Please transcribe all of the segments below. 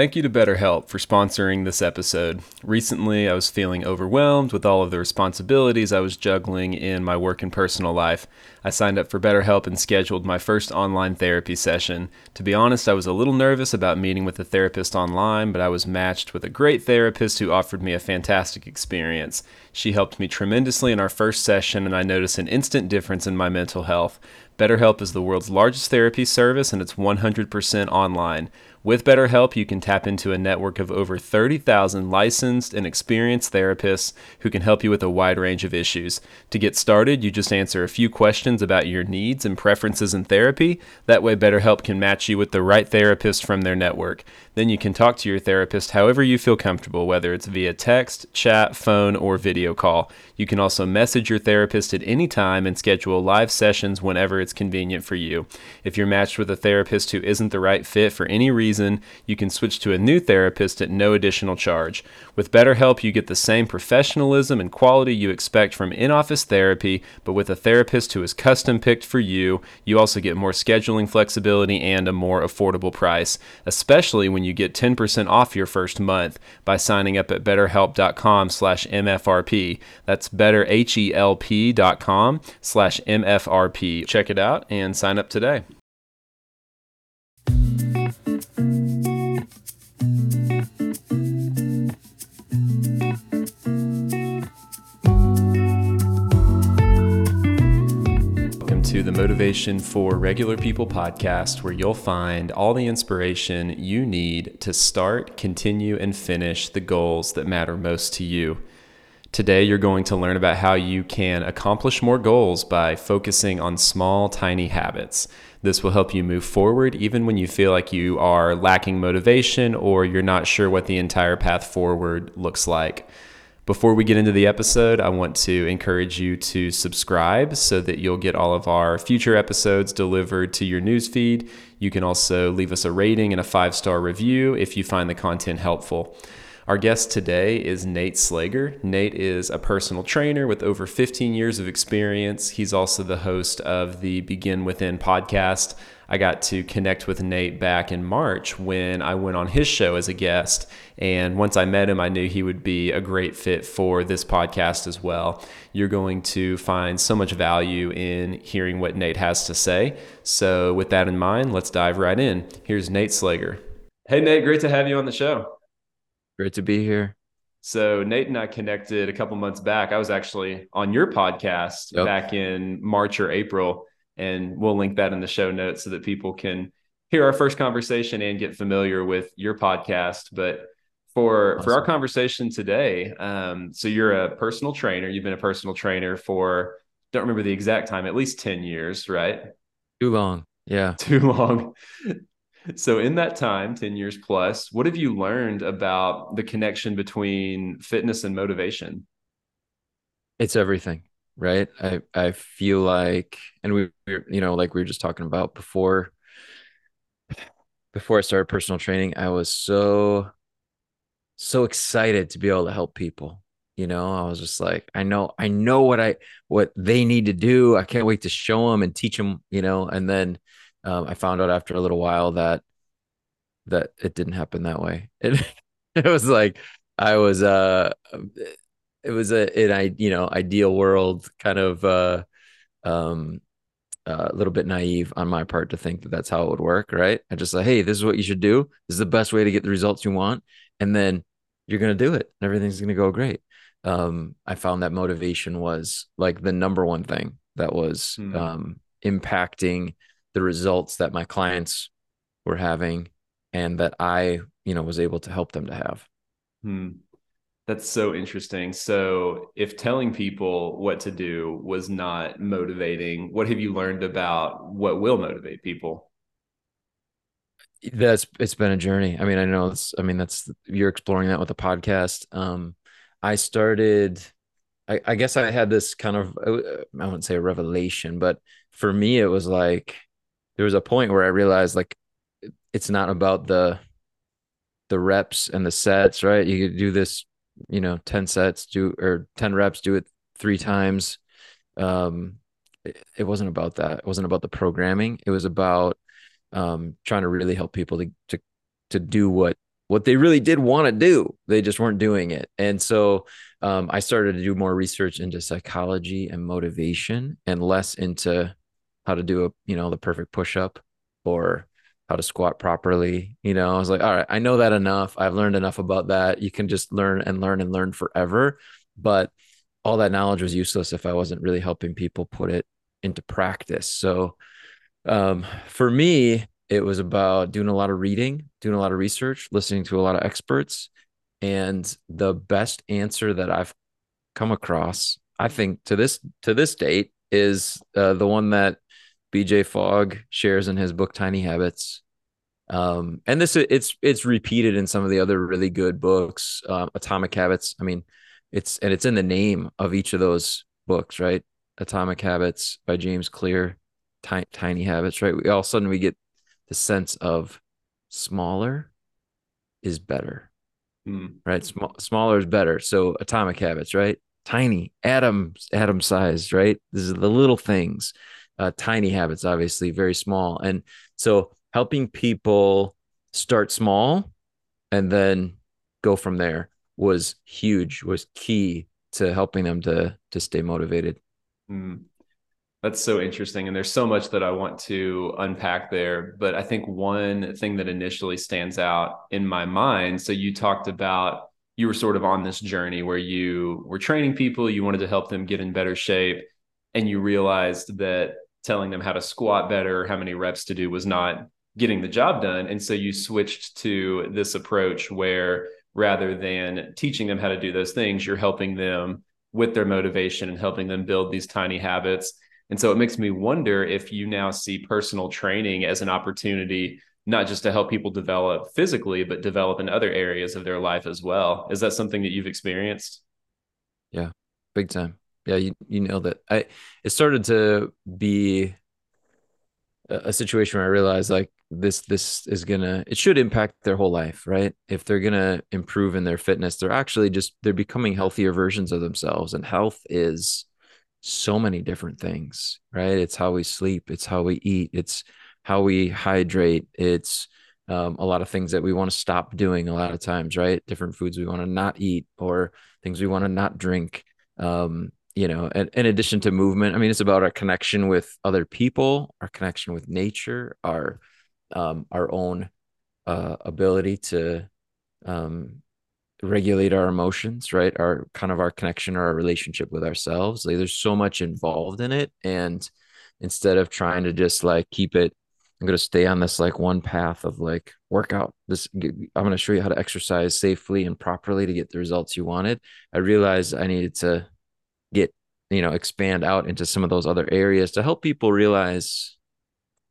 Thank you to BetterHelp for sponsoring this episode. Recently, I was feeling overwhelmed with all of the responsibilities I was juggling in my work and personal life. I signed up for BetterHelp and scheduled my first online therapy session. To be honest, I was a little nervous about meeting with a therapist online, but I was matched with a great therapist who offered me a fantastic experience. She helped me tremendously in our first session, and I noticed an instant difference in my mental health. BetterHelp is the world's largest therapy service, and it's 100% online. With BetterHelp, you can tap into a network of over 30,000 licensed and experienced therapists who can help you with a wide range of issues. To get started, you just answer a few questions about your needs and preferences in therapy. That way, BetterHelp can match you with the right therapist from their network. Then you can talk to your therapist however you feel comfortable, whether it's via text, chat, phone, or video call. You can also message your therapist at any time and schedule live sessions whenever it's convenient for you. If you're matched with a therapist who isn't the right fit for any reason, you can switch to a new therapist at no additional charge. With BetterHelp, you get the same professionalism and quality you expect from in office therapy, but with a therapist who is custom picked for you. You also get more scheduling flexibility and a more affordable price, especially when you get 10% off your first month by signing up at betterhelp.com slash MFRP. That's betterhelp.com slash MFRP. Check it out and sign up today. To the Motivation for Regular People podcast, where you'll find all the inspiration you need to start, continue, and finish the goals that matter most to you. Today, you're going to learn about how you can accomplish more goals by focusing on small, tiny habits. This will help you move forward even when you feel like you are lacking motivation or you're not sure what the entire path forward looks like. Before we get into the episode, I want to encourage you to subscribe so that you'll get all of our future episodes delivered to your newsfeed. You can also leave us a rating and a five star review if you find the content helpful. Our guest today is Nate Sleger. Nate is a personal trainer with over 15 years of experience. He's also the host of the Begin Within podcast. I got to connect with Nate back in March when I went on his show as a guest. And once I met him, I knew he would be a great fit for this podcast as well. You're going to find so much value in hearing what Nate has to say. So, with that in mind, let's dive right in. Here's Nate Sleger. Hey, Nate, great to have you on the show. Great to be here. So Nate and I connected a couple months back. I was actually on your podcast yep. back in March or April, and we'll link that in the show notes so that people can hear our first conversation and get familiar with your podcast. But for awesome. for our conversation today, um, so you're a personal trainer. You've been a personal trainer for don't remember the exact time, at least ten years, right? Too long. Yeah. Too long. So, in that time, 10 years plus, what have you learned about the connection between fitness and motivation? It's everything, right? I, I feel like, and we, you know, like we were just talking about before, before I started personal training, I was so, so excited to be able to help people. You know, I was just like, I know, I know what I, what they need to do. I can't wait to show them and teach them, you know, and then, um, I found out after a little while that that it didn't happen that way. It it was like I was uh it was a an I you know ideal world kind of uh um uh, a little bit naive on my part to think that that's how it would work, right? I just like, hey, this is what you should do. This is the best way to get the results you want, and then you're gonna do it, and everything's gonna go great. Um, I found that motivation was like the number one thing that was mm. um, impacting the results that my clients were having and that I, you know, was able to help them to have. Hmm. That's so interesting. So, if telling people what to do was not motivating, what have you learned about what will motivate people? That's it's been a journey. I mean, I know it's. I mean, that's you're exploring that with the podcast. Um, I started. I, I guess I had this kind of I wouldn't say a revelation, but for me, it was like there was a point where I realized like it's not about the the reps and the sets, right? You could do this, you know, 10 sets, do or 10 reps, do it three times. Um it, it wasn't about that. It wasn't about the programming. It was about um trying to really help people to to to do what what they really did want to do. They just weren't doing it. And so um, I started to do more research into psychology and motivation and less into how to do a, you know, the perfect push up or how to squat properly. You know, I was like, all right, I know that enough. I've learned enough about that. You can just learn and learn and learn forever. But all that knowledge was useless if I wasn't really helping people put it into practice. So um, for me, it was about doing a lot of reading, doing a lot of research, listening to a lot of experts. And the best answer that I've come across, I think to this to this date, is uh, the one that BJ Fogg shares in his book Tiny Habits. Um, and this it's it's repeated in some of the other really good books, uh, Atomic Habits. I mean, it's and it's in the name of each of those books, right? Atomic Habits by James Clear, Tiny, Tiny Habits, right? We all of a sudden we get the sense of smaller is better, mm. right? Small, smaller is better. So atomic habits, right? Tiny, atom, atom sized, right? This is the little things. Uh, tiny habits, obviously, very small. And so helping people start small and then go from there was huge, was key to helping them to to stay motivated. Mm. That's so interesting. And there's so much that I want to unpack there. But I think one thing that initially stands out in my mind so you talked about you were sort of on this journey where you were training people, you wanted to help them get in better shape, and you realized that telling them how to squat better, how many reps to do was not getting the job done. And so you switched to this approach where rather than teaching them how to do those things, you're helping them with their motivation and helping them build these tiny habits and so it makes me wonder if you now see personal training as an opportunity, not just to help people develop physically, but develop in other areas of their life as well. Is that something that you've experienced? Yeah, big time. Yeah, you, you nailed it. I it started to be a, a situation where I realized like this this is gonna it should impact their whole life, right? If they're gonna improve in their fitness, they're actually just they're becoming healthier versions of themselves. And health is so many different things, right? It's how we sleep, it's how we eat, it's how we hydrate, it's um, a lot of things that we want to stop doing a lot of times, right? Different foods we want to not eat or things we want to not drink. Um, you know, in addition to movement, I mean, it's about our connection with other people, our connection with nature, our um, our own uh, ability to um, regulate our emotions, right? Our kind of our connection or our relationship with ourselves. Like there's so much involved in it. And instead of trying to just like keep it, I'm going to stay on this like one path of like workout. This, I'm going to show you how to exercise safely and properly to get the results you wanted. I realized I needed to you know, expand out into some of those other areas to help people realize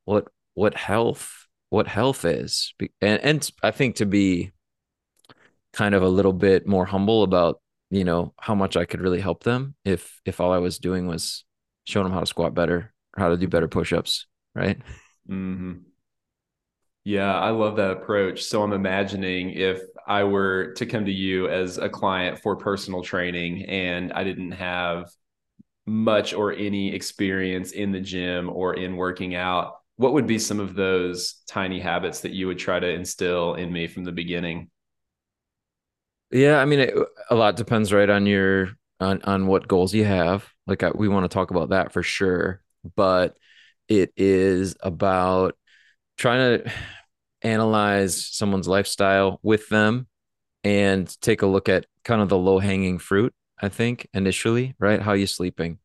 what, what health, what health is. And, and I think to be, kind of a little bit more humble about you know how much I could really help them if if all I was doing was showing them how to squat better, how to do better push-ups, right? Mm-hmm. Yeah, I love that approach. So I'm imagining if I were to come to you as a client for personal training and I didn't have much or any experience in the gym or in working out, what would be some of those tiny habits that you would try to instill in me from the beginning? Yeah, I mean, it, a lot depends, right, on your on on what goals you have. Like I, we want to talk about that for sure, but it is about trying to analyze someone's lifestyle with them and take a look at kind of the low hanging fruit. I think initially, right? How are you sleeping?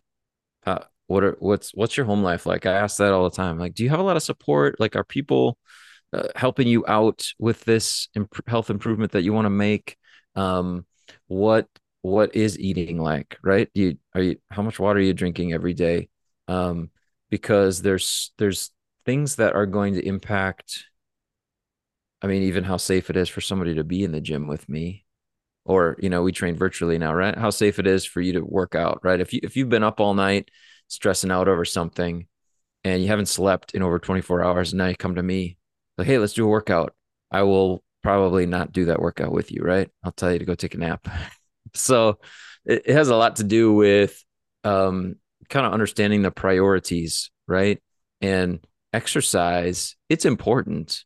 What are what's what's your home life like? I ask that all the time. Like, do you have a lot of support? Like, are people uh, helping you out with this imp- health improvement that you want to make? um what what is eating like right you are you how much water are you drinking every day um because there's there's things that are going to impact i mean even how safe it is for somebody to be in the gym with me or you know we train virtually now right how safe it is for you to work out right if you if you've been up all night stressing out over something and you haven't slept in over 24 hours and now you come to me like hey let's do a workout i will probably not do that workout with you, right? I'll tell you to go take a nap. so it, it, has a lot to do with um, kind of understanding the priorities, right? And exercise, it's important,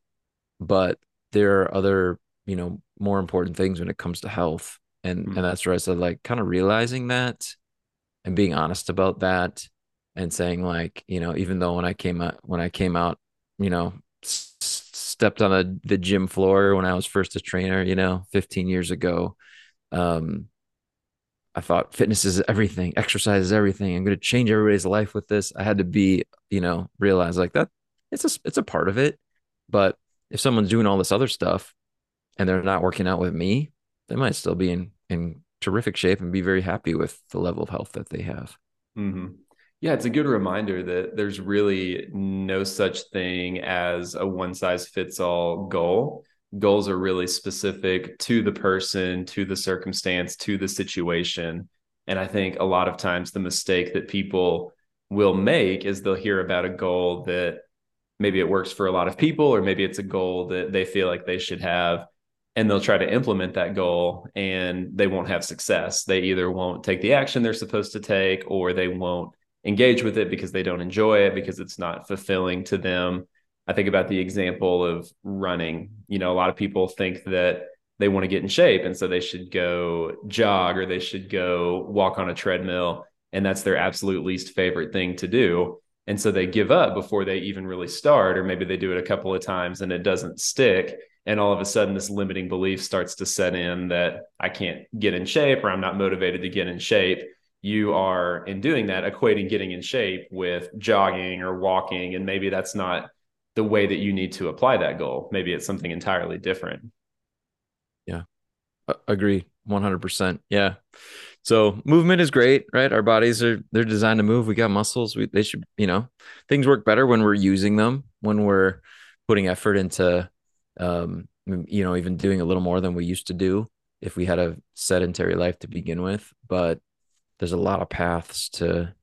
but there are other you know, more important things when it comes to health. And Mhm. and that's where I said like kind of realizing that and being honest about that and saying like, you know, even though when I came out when I came out, you know, s- stepped on the the gym floor when I was first a trainer, you know, 15 years ago, um I thought fitness is everything, exercise is everything. I'm going to change everybody's life with this. I had to be, you know, realize like that it's a it's a part of it. But if someone's doing all this other stuff and they're not working out with me, they might still be in in terrific shape and be very happy with the level of health that they have. hmm Yeah, it's a good reminder that there's really no such thing as a one size fits all goal. Goals are really specific to the person, to the circumstance, to the situation. And I think a lot of times the mistake that people will make is they'll hear about a goal that maybe it works for a lot of people, or maybe it's a goal that they feel like they should have. And they'll try to implement that goal and they won't have success. They either won't take the action they're supposed to take or they won't engage with it because they don't enjoy it, because it's not fulfilling to them. I think about the example of running. You know, a lot of people think that they want to get in shape and so they should go jog or they should go walk on a treadmill and that's their absolute least favorite thing to do and so they give up before they even really start or maybe they do it a couple of times and it doesn't stick and all of a sudden this limiting belief starts to set in that I can't get in shape or I'm not motivated to get in shape you are in doing that equating getting in shape with jogging or walking and maybe that's not the way that you need to apply that goal maybe it's something entirely different Yeah. Agree 100%. Yeah. So movement is great, right? Our bodies are they're designed to move. We got muscles. We they should, you know, things work better when we're using them, when we're putting effort into um you know, even doing a little more than we used to do if we had a sedentary life to begin with, but there's a lot of paths to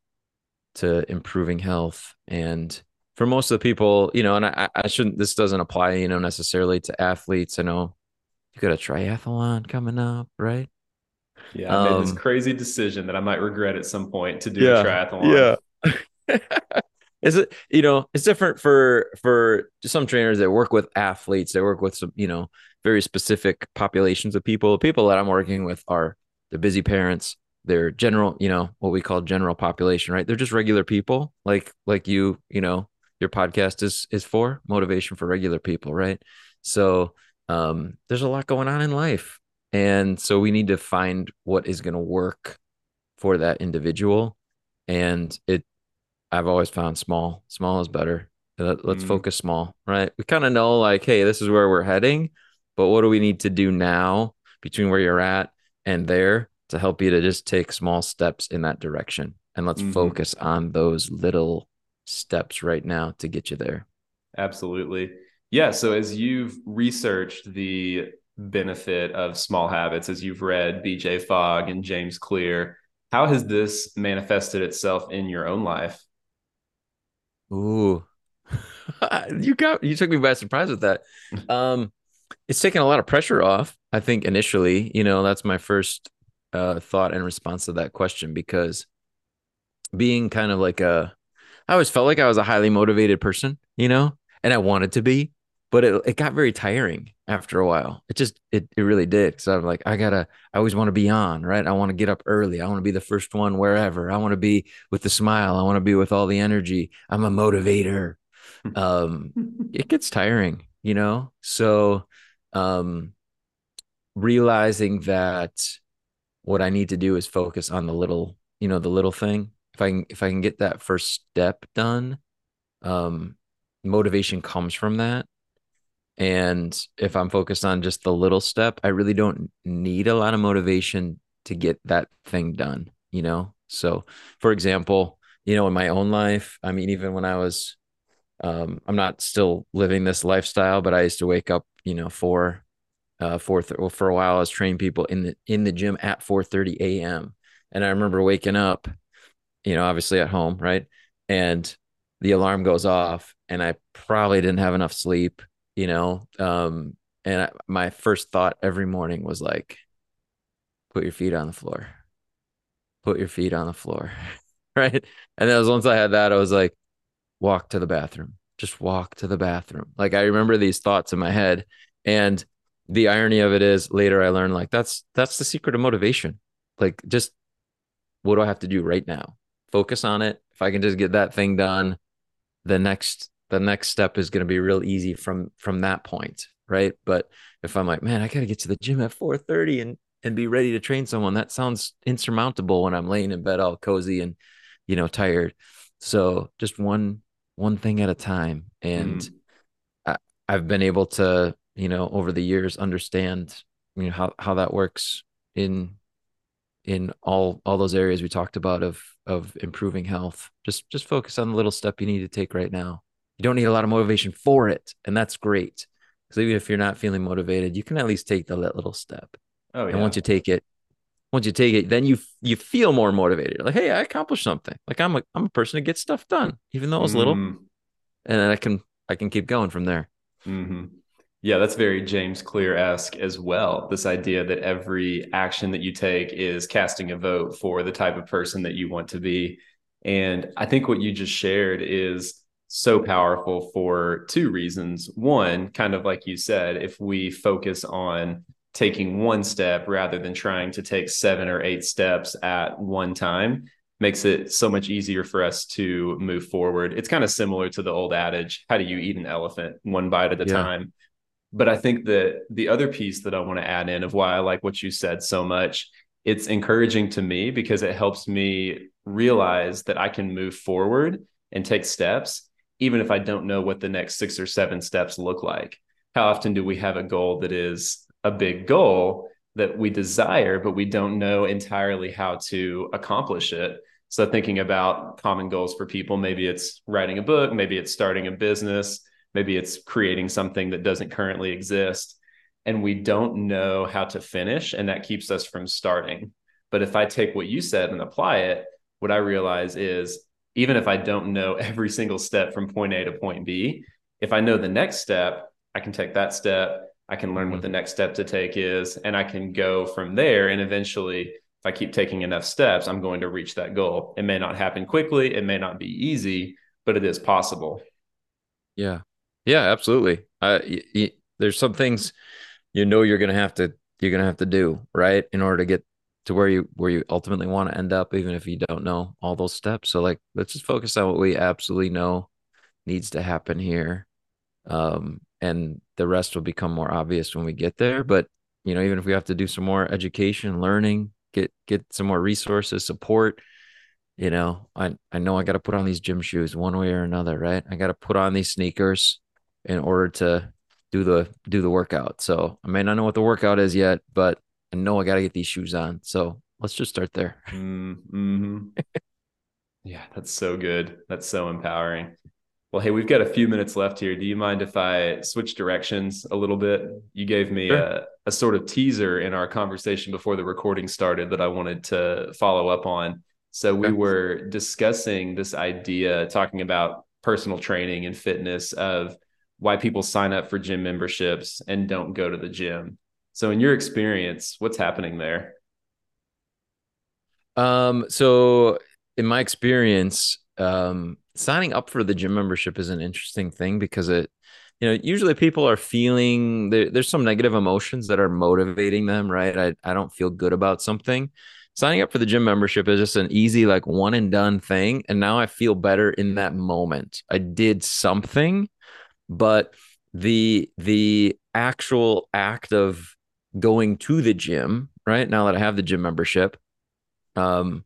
to improving health and for most of the people, you know, and I, I shouldn't this doesn't apply, you know, necessarily to athletes. I know you got a triathlon coming up, right? Yeah, I made this Um, crazy decision that I might regret at some point to do a triathlon. yeah. Is it, you know, it's different for for some trainers that work with athletes, they work with some, you know, very specific populations of people. People that I'm working with are the busy parents, they're general, you know, what we call general population, right? They're just regular people, like like you, you know, your podcast is is for motivation for regular people, right? So um there's a lot going on in life. And so we need to find what is going to work for that individual. And it I've always found small. Small is better. Let, us Mm, focus small, right? We kind of know like, hey, this is where we're heading, but what do we need to do now between where you're at and there to help you to just take small steps in that direction? And let's mhm. focus on those little steps right now to get you there. Absolutely. Yeah. So, as you've researched the benefit of small habits, as you've read BJ Fogg and James Clear, how has this manifested itself in your own life? Ooh, you got you took me by surprise with that. Um, it's taken a lot of pressure off. I think initially, you know, that's my first uh, thought and response to that question because being kind of like a, I always felt like I was a highly motivated person, you know, and I wanted to be, but it it got very tiring after a while. It just it it really did. So I'm like, I gotta, I always want to be on, right? I want to get up early. I want to be the first one wherever. I want to be with the smile. I want to be with all the energy. I'm a motivator um it gets tiring you know so um realizing that what i need to do is focus on the little you know the little thing if i can if i can get that first step done um motivation comes from that and if i'm focused on just the little step i really don't need a lot of motivation to get that thing done you know so for example you know in my own life i mean even when i was um, I'm not still living this lifestyle, but I used to wake up, you know, four, uh, four. Th- well, for a while, I was training people in the in the gym at 4:30 a.m. And I remember waking up, you know, obviously at home, right, and the alarm goes off, and I probably didn't have enough sleep, you know, um, and I, my first thought every morning was like, put your feet on the floor, put your feet on the floor, right, and then was once I had that, I was like walk to the bathroom. Just walk to the bathroom. Like I remember these thoughts in my head. And the irony of it is later I learned like that's that's the secret of motivation. Like just what do I have to do right now? Focus on it. If I can just get that thing done, the next the next step is going to be real easy from from that point, right? But if I'm like, man, I got to get to the gym at 4:30 and and be ready to train someone, that sounds insurmountable when I'm laying in bed all cozy and you know tired. So just one one thing at a time, and mm. I, I've been able to you know over the years understand you know how how that works in in all all those areas we talked about of of improving health just just focus on the little step you need to take right now you don't need a lot of motivation for it and that's great because even if you're not feeling motivated you can at least take the little step oh yeah. and once you take it once you take it then you you feel more motivated like hey i accomplished something like i'm a i'm a person that gets stuff done even though it's mm-hmm. little and then i can i can keep going from there mm-hmm. Yeah, that's very James Clear esque as well. This idea that every action that you take is casting a vote for the type of person that you want to be. And I think what you just shared is so powerful for two reasons. One, kind of like you said, if we focus on taking one step rather than trying to take seven or eight steps at one time, makes it so much easier for us to move forward. It's kind of similar to the old adage how do you eat an elephant one bite at a yeah. time? But I think that the other piece that I want to add in of why I like what you said so much, it's encouraging to me because it helps me realize that I can move forward and take steps, even if I don't know what the next six or seven steps look like. How often do we have a goal that is a big goal that we desire, but we don't know entirely how to accomplish it? So, thinking about common goals for people, maybe it's writing a book, maybe it's starting a business, maybe it's creating something that doesn't currently exist and we don't know how to finish and that keeps us from starting but if i take what you said and apply it what i realize is even if i don't know every single step from point a to point b if i know the next step i can take that step i can learn what the next step to take is and i can go from there. And eventually if i keep taking enough steps i'm going to reach that goal. It may not happen quickly it may not be easy but it is possible. Yeah. Yeah, absolutely. Uh, y- y- there's some things you know you're gonna have to you're gonna have to do right in order to get to where you where you ultimately want to end up, even if you don't know all those steps. So like, let's just focus on what we absolutely know needs to happen here, um, and the rest will become more obvious when we get there. But you know, even if we have to do some more education, learning, get get some more resources, support you know i i know i got to put on these gym shoes one way or another right i got to put on these sneakers in order to do the do the workout. So I may not know what the workout is yet, but I know I got to get these shoes on. So let's just start there. Mm-hmm. yeah, that's so good. That's so empowering. Well, hey, we've got a few minutes left here. Do you mind if I switch directions a little bit? You gave me sure. a, a sort of teaser in our conversation before the recording started that I wanted to follow up on. So we were discussing this idea, talking about personal training and fitness of why people sign up for gym memberships and don't go to the gym. So in your experience, what's happening there? Um, so in my experience, um, signing up for the gym membership is an interesting thing because it, you know, usually people are feeling there, there's some negative emotions that are motivating them, right? I, I don't feel good about something. Signing up for the gym membership is just an easy, like one and done thing. And now I feel better in that moment. I did something but the the actual act of going to the gym right? Now that i have the gym membership um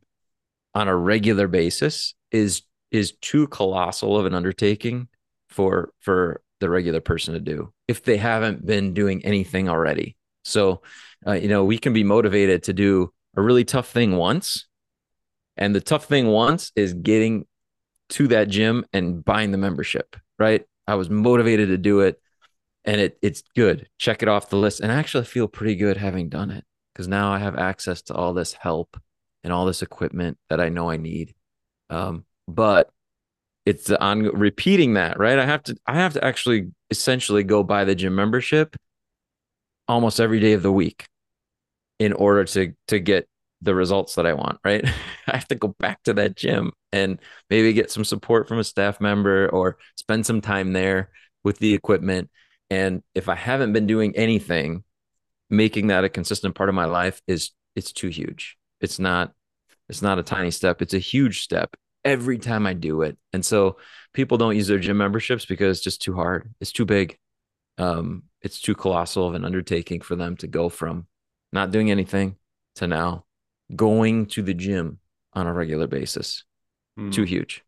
on a regular basis is is too colossal of an undertaking for for the regular person to do if they haven't been doing anything already. So uh, you know we can be motivated to do a really tough thing once and the tough thing once is getting to that gym and buying the membership right? I was motivated to do it and it it's good. Check it off the list. And I actually feel pretty good having done it because now I have access to all this help and all this equipment that I know I need. Um, but it's on repeating that, right? I have to I have to actually essentially go buy the gym membership almost every day of the week in order to to get the results that I want, right? I have to go back to that gym and maybe get some support from a staff member or spend some time there with the equipment. And if I haven't been doing anything making that a consistent part of my life is it's too huge. It's not it's not a tiny step. It's a huge step every time I do it. And so people don't use their gym memberships because it's just too hard. It's too big. Um, it's too colossal of an undertaking for them to go from not doing anything to now going to the gym on a regular basis. Mm. Too huge.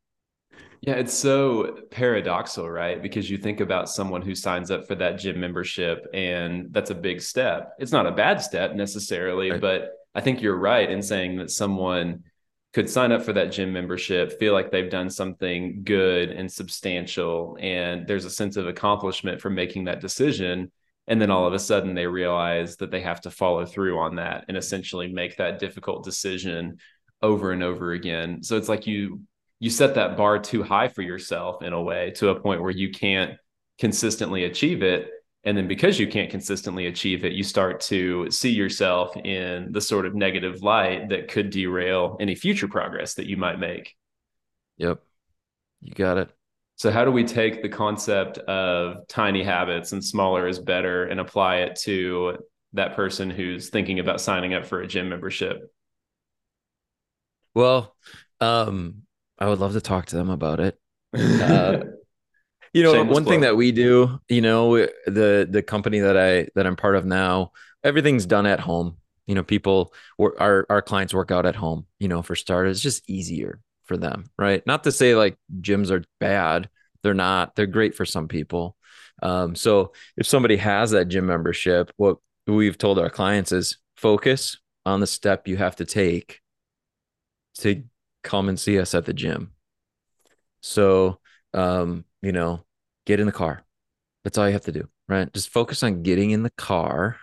Yeah, it's so paradoxical, right? Because you think about someone who signs up for that gym membership, and that's a big step. It's not a bad step necessarily, right. but I think you're right in saying that someone could sign up for that gym membership, feel like they've done something good and substantial, and there's a sense of accomplishment for making that decision. And then all of a sudden, they realize that they have to follow through on that and essentially make that difficult decision over and over again. So it's like you you set that bar too high for yourself in a way to a point where you can't consistently achieve it. And then because you can't consistently achieve it you start to see yourself in the sort of negative light that could derail any future progress that you might make. Yep. You got it. So how do we take the concept of tiny habits and smaller is better and apply it to that person who's thinking about signing up for a gym membership? Well um I would love to talk to them about it. Uh, you know, Shameless one thing that we do, you know, the the company that I that I'm part of now, everything's done at home. You know, people our our clients work out at home. You know, for starters, it's just easier for them, right? Not to say like gyms are bad. They're not. They're great for some people. Um, so if somebody has that gym membership, what we've told our clients is focus on the step you have to take to come and see us at the gym. So, um, you know, get in the car. That's all you have to do, right? Just focus on getting in the car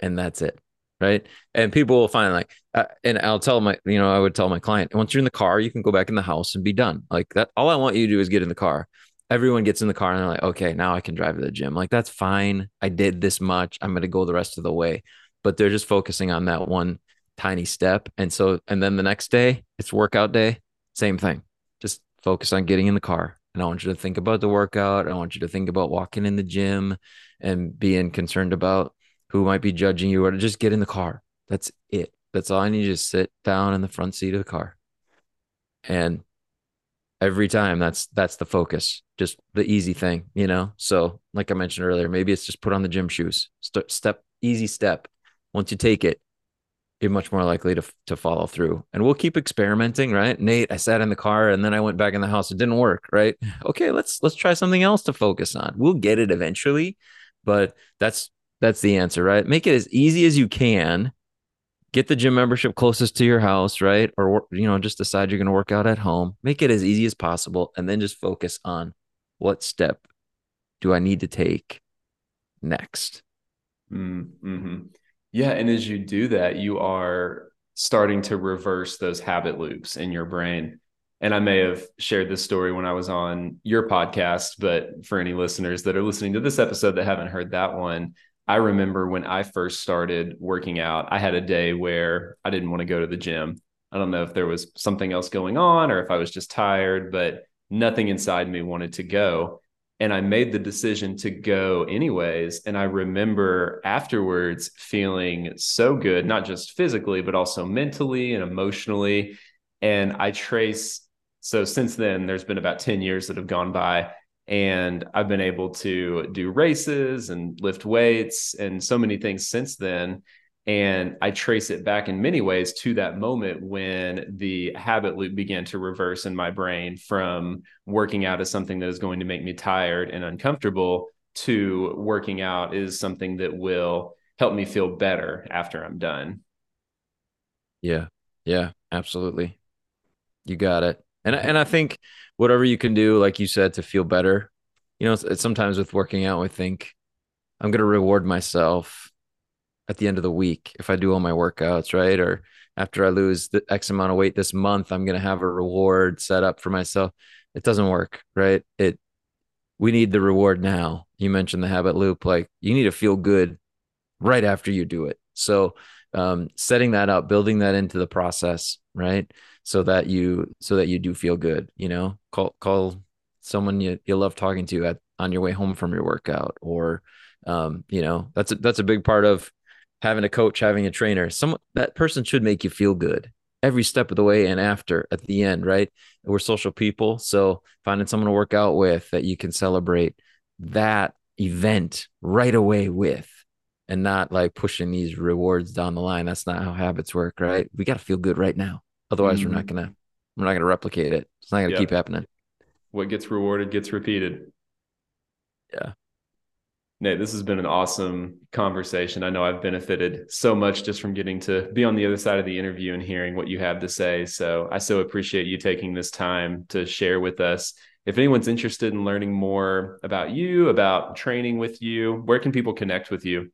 and that's it. Right. And people will find like, uh, and I'll tell my, you know, I would tell my client, once you're in the car, you can go back in the house and be done. Like that. All I want you to do is get in the car. Everyone gets in the car and they're like, okay, now I can drive to the gym. Like, that's fine. I did this much. I'm going to go the rest of the way. But they're just focusing on that one tiny step. And so, and then the next day, it's workout day, same thing. Just focus on getting in the car. And I want you to think about the workout. I want you to think about walking in the gym and being concerned about who might be judging you or to just get in the car. That's it. That's all I need to sit down in the front seat of the car. And every time that's that's the focus just the easy thing you know so like i mentioned earlier maybe it's just put on the gym shoes St- step easy step once you take it you're much more likely to to follow through. And we'll keep experimenting, right? Nate, I sat in the car and then I went back in the house. It didn't work, right? Okay, let's let's try something else to focus on. We'll get it eventually, but that's that's the answer, right? Make it as easy as you can. Get the gym membership closest to your house, right? Or you know, just decide you're going to work out at home. Make it as easy as possible and then just focus on what step do I need to take next. Mm-hmm. Yeah. And as you do that, you are starting to reverse those habit loops in your brain. And I may have shared this story when I was on your podcast, but for any listeners that are listening to this episode that haven't heard that one, I remember when I first started working out, I had a day where I didn't want to go to the gym. I don't know if there was something else going on or if I was just tired, but nothing inside me wanted to go and I made the decision to go anyways. And I remember afterwards feeling so good, not just physically, but also mentally and emotionally. And I trace, so since then, there's been about 10 years that have gone by. And I've been able to do races and lift weights and so many things since then. And I trace it back in many ways to that moment when the habit loop began to reverse in my brain from working out as something that is going to make me tired and uncomfortable to working out is something that will help me feel better after I'm done. Yeah. Yeah, absolutely. You got it. And and I think whatever you can do like you said to feel better, you know, sometimes with working out I think I'm going to reward myself at the end of the week if I do all my workouts, right? Or after I lose the X amount of weight this month, I'm going to have a reward set up for myself. It doesn't work, right? It, we need the reward now. You mentioned the habit loop. Like you need to feel good right after you do it. So, um, setting that up, building that into the process, right? So that you, so that you do feel good, you know, call, call someone you, you love talking to at, on your way home from your workout or, Um, you know, that's a, that's a big part of having a coach, having a trainer. Some that person should make you feel good every step of the way and after at the end, right? We're social people, so finding someone to work out with that you can celebrate that event right away with and not like pushing these rewards down the line. That's not how habits work, right? We got to feel good right now. Otherwise, mm-hmm. we're not mm-hmm. going to we're not going to replicate it. It's not going to keep happening. What gets rewarded gets repeated. Yeah. Nate, this has been an awesome conversation. I know I've benefited so much just from getting to be on the other side of the interview and hearing what you have to say. So I so appreciate you taking this time to share with us. If anyone's interested in learning more about you, about training with you, where can people connect with you?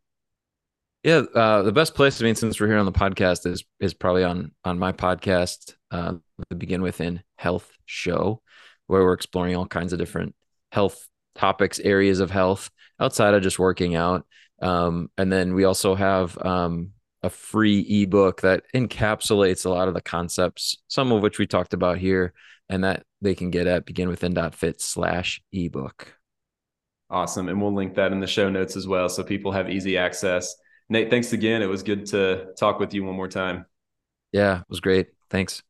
Yeah, uh, the best place. I mean, since we're here on the podcast, is is probably on on my podcast, uh, the Begin Within Health Show, where we're exploring all kinds of different health topics, areas of health outside of just working out. Um, and then we also have um, a free ebook that encapsulates a lot of the concepts, some of which we talked about here, and that they can get at beginwithin.fit slash ebook. Awesome. And we'll link that in the show notes as well so people have easy access. Nate, thanks again. It was good to talk with you one more time. Yeah, it was great. Thanks.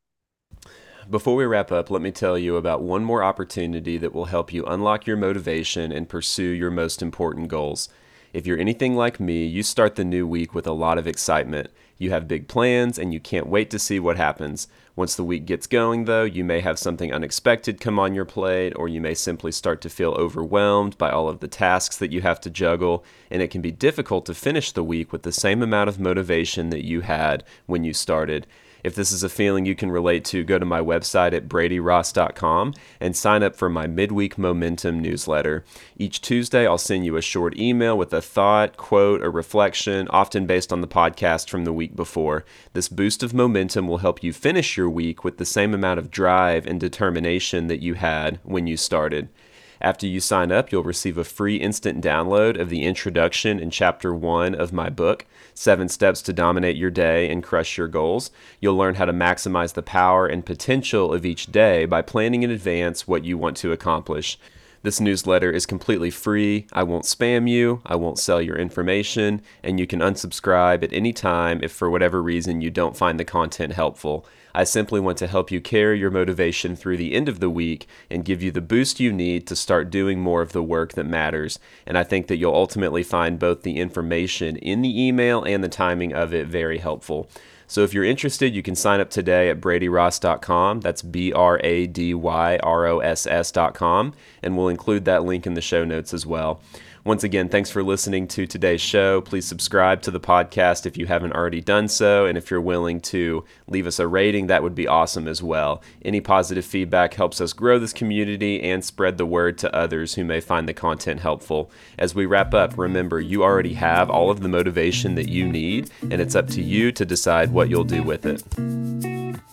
Before we wrap up, let me tell you about one more opportunity that will help you unlock your motivation and pursue your most important goals. If you're anything like me, you start the new week with a lot of excitement. You have big plans and you can't wait to see what happens. Once the week gets going, though, you may have something unexpected come on your plate, or you may simply start to feel overwhelmed by all of the tasks that you have to juggle, and it can be difficult to finish the week with the same amount of motivation that you had when you started. If this is a feeling you can relate to, go to my website at bradyross.com and sign up for my midweek momentum newsletter. Each Tuesday, I'll send you a short email with a thought, quote, or reflection, often based on the podcast from the week before. This boost of momentum will help you finish your week with the same amount of drive and determination that you had when you started. After you sign up, you'll receive a free instant download of the introduction and chapter one of my book, Seven Steps to Dominate Your Day and Crush Your Goals. You'll learn how to maximize the power and potential of each day by planning in advance what you want to accomplish. This newsletter is completely free. I won't spam you, I won't sell your information, and you can unsubscribe at any time if for whatever reason you don't find the content helpful. I simply want to help you carry your motivation through the end of the week and give you the boost you need to start doing more of the work that matters. And I think that you'll ultimately find both the information in the email and the timing of it very helpful. So if you're interested, you can sign up today at bradyross.com. That's B R A D Y R O S S.com. And we'll include that link in the show notes as well. Once again, thanks for listening to today's show. Please subscribe to the podcast if you haven't already done so. And if you're willing to leave us a rating, that would be awesome as well. Any positive feedback helps us grow this community and spread the word to others who may find the content helpful. As we wrap up, remember you already have all of the motivation that you need, and it's up to you to decide what you'll do with it.